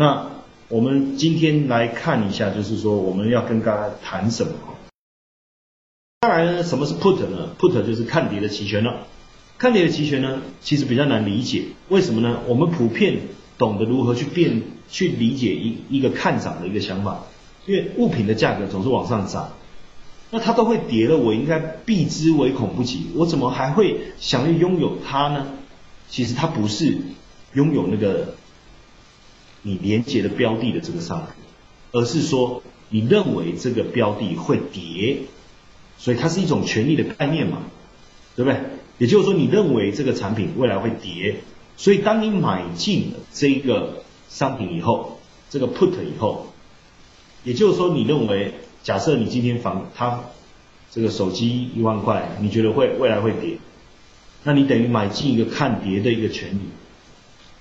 那我们今天来看一下，就是说我们要跟大家谈什么？当然呢，什么是 put 呢？put 就是看跌的期权了。看跌的期权呢，其实比较难理解，为什么呢？我们普遍懂得如何去变去理解一一个看涨的一个想法，因为物品的价格总是往上涨，那它都会跌了，我应该避之唯恐不及，我怎么还会想要拥有它呢？其实它不是拥有那个你连接的标的的这个商品，而是说你认为这个标的会跌，所以它是一种权利的概念嘛，对不对？也就是说，你认为这个产品未来会跌，所以当你买进这一个商品以后，这个 put 以后，也就是说，你认为假设你今天房它这个手机一万块，你觉得会未来会跌，那你等于买进一个看跌的一个权利，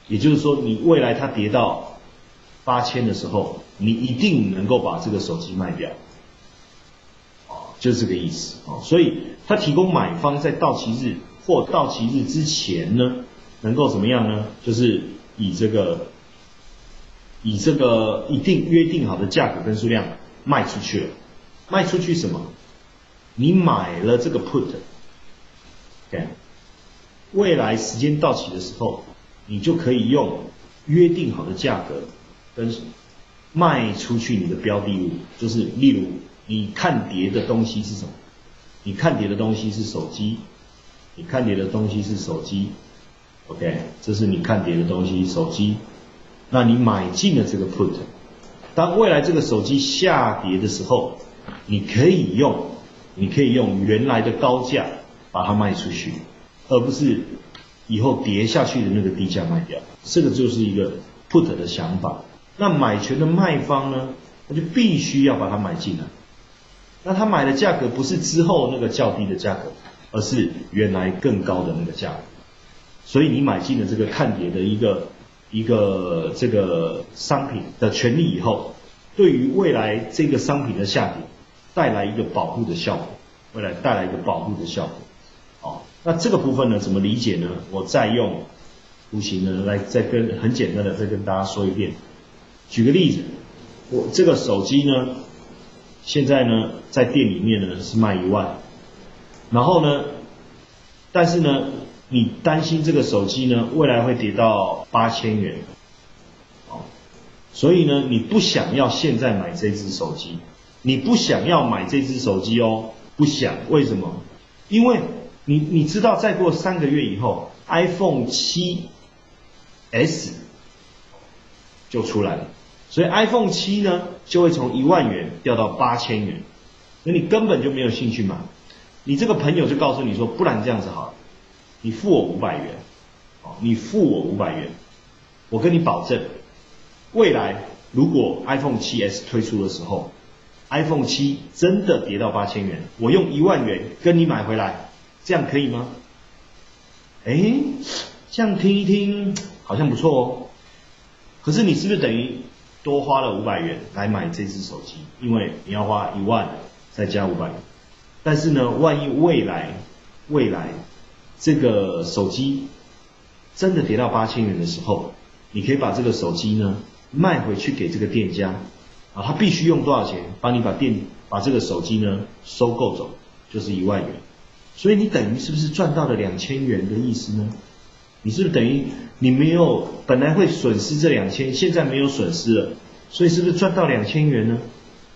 也就是说，你未来它跌到八千的时候，你一定能够把这个手机卖掉。就是这个意思哦，所以他提供买方在到期日或到期日之前呢，能够怎么样呢？就是以这个以这个一定约定好的价格跟数量卖出去了，卖出去什么？你买了这个 put，OK，未来时间到期的时候，你就可以用约定好的价格跟卖出去你的标的物，就是例如。你看跌的东西是什么？你看跌的东西是手机，你看跌的东西是手机，OK，这是你看跌的东西，手机。那你买进了这个 put，当未来这个手机下跌的时候，你可以用，你可以用原来的高价把它卖出去，而不是以后跌下去的那个低价卖掉。这个就是一个 put 的想法。那买权的卖方呢，他就必须要把它买进来。那他买的价格不是之后那个较低的价格，而是原来更高的那个价格。所以你买进了这个看跌的一个一个这个商品的权利以后，对于未来这个商品的下跌带来一个保护的效果，未来带来一个保护的效果。哦，那这个部分呢怎么理解呢？我再用图形呢来再跟很简单的再跟大家说一遍。举个例子，我这个手机呢。现在呢，在店里面呢是卖一万，然后呢，但是呢，你担心这个手机呢未来会跌到八千元，哦，所以呢，你不想要现在买这只手机，你不想要买这只手机哦，不想，为什么？因为你你知道，再过三个月以后，iPhone 七 S 就出来了。所以 iPhone 七呢，就会从一万元掉到八千元，那你根本就没有兴趣买。你这个朋友就告诉你说，不然这样子好了，你付我五百元，哦，你付我五百元，我跟你保证，未来如果 iPhone 七 S 推出的时候，iPhone 七真的跌到八千元，我用一万元跟你买回来，这样可以吗？哎，这样听一听好像不错哦，可是你是不是等于？多花了五百元来买这只手机，因为你要花一万再加五百元。但是呢，万一未来未来这个手机真的跌到八千元的时候，你可以把这个手机呢卖回去给这个店家啊，他必须用多少钱帮你把店把这个手机呢收购走，就是一万元。所以你等于是不是赚到了两千元的意思呢？你是不是等于你没有本来会损失这两千，现在没有损失了，所以是不是赚到两千元呢？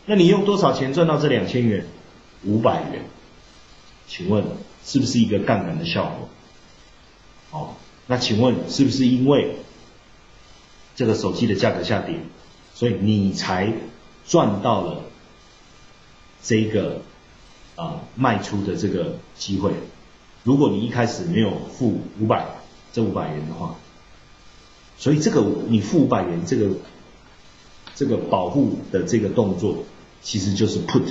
那你用多少钱赚到这两千元？五百元，请问是不是一个杠杆的效果？好，那请问是不是因为这个手机的价格下跌，所以你才赚到了这个啊卖出的这个机会？如果你一开始没有付五百。这五百元的话，所以这个你付五百元，这个这个保护的这个动作，其实就是 put，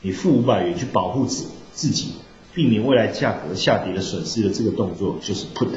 你付五百元去保护自自己，避免未来价格下跌的损失的这个动作，就是 put。